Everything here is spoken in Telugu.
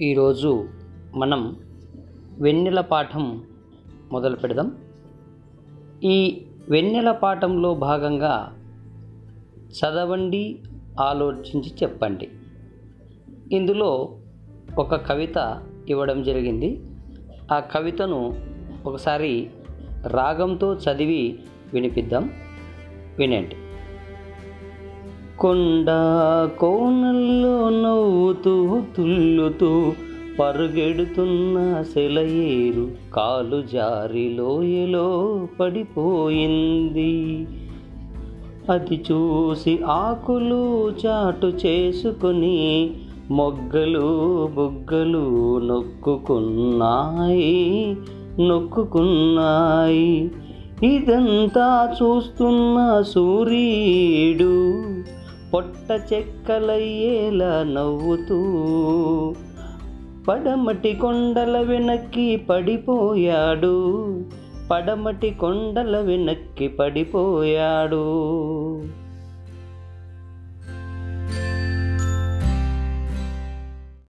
ఈరోజు మనం వెన్నెల పాఠం మొదలు పెడదాం. ఈ వెన్నెల పాఠంలో భాగంగా చదవండి ఆలోచించి చెప్పండి. ఇందులో ఒక కవిత ఇవ్వడం జరిగింది. ఆ కవితను ఒకసారి రాగంతో చదివి వినిపిద్దాం. వినండి. కొండ కోనల్లో నవ్వుతూ తుల్లుతూ పరుగెడుతున్న సెలయేరు కాలు జారి లోయలో పడిపోయింది. అది చూసి ఆకులు చాటు చేసుకొని మొగ్గలు బుగ్గలు నొక్కుకున్నాయి నొక్కుకున్నాయి. ఇదంతా చూస్తున్న సూర్యుడు పొట్ట చెక్కలయ్యేలా నవ్వుతూ పడమటి కొండల వెనక్కి పడిపోయాడు. పడమటి కొండల వెనక్కి పడిపోయాడు.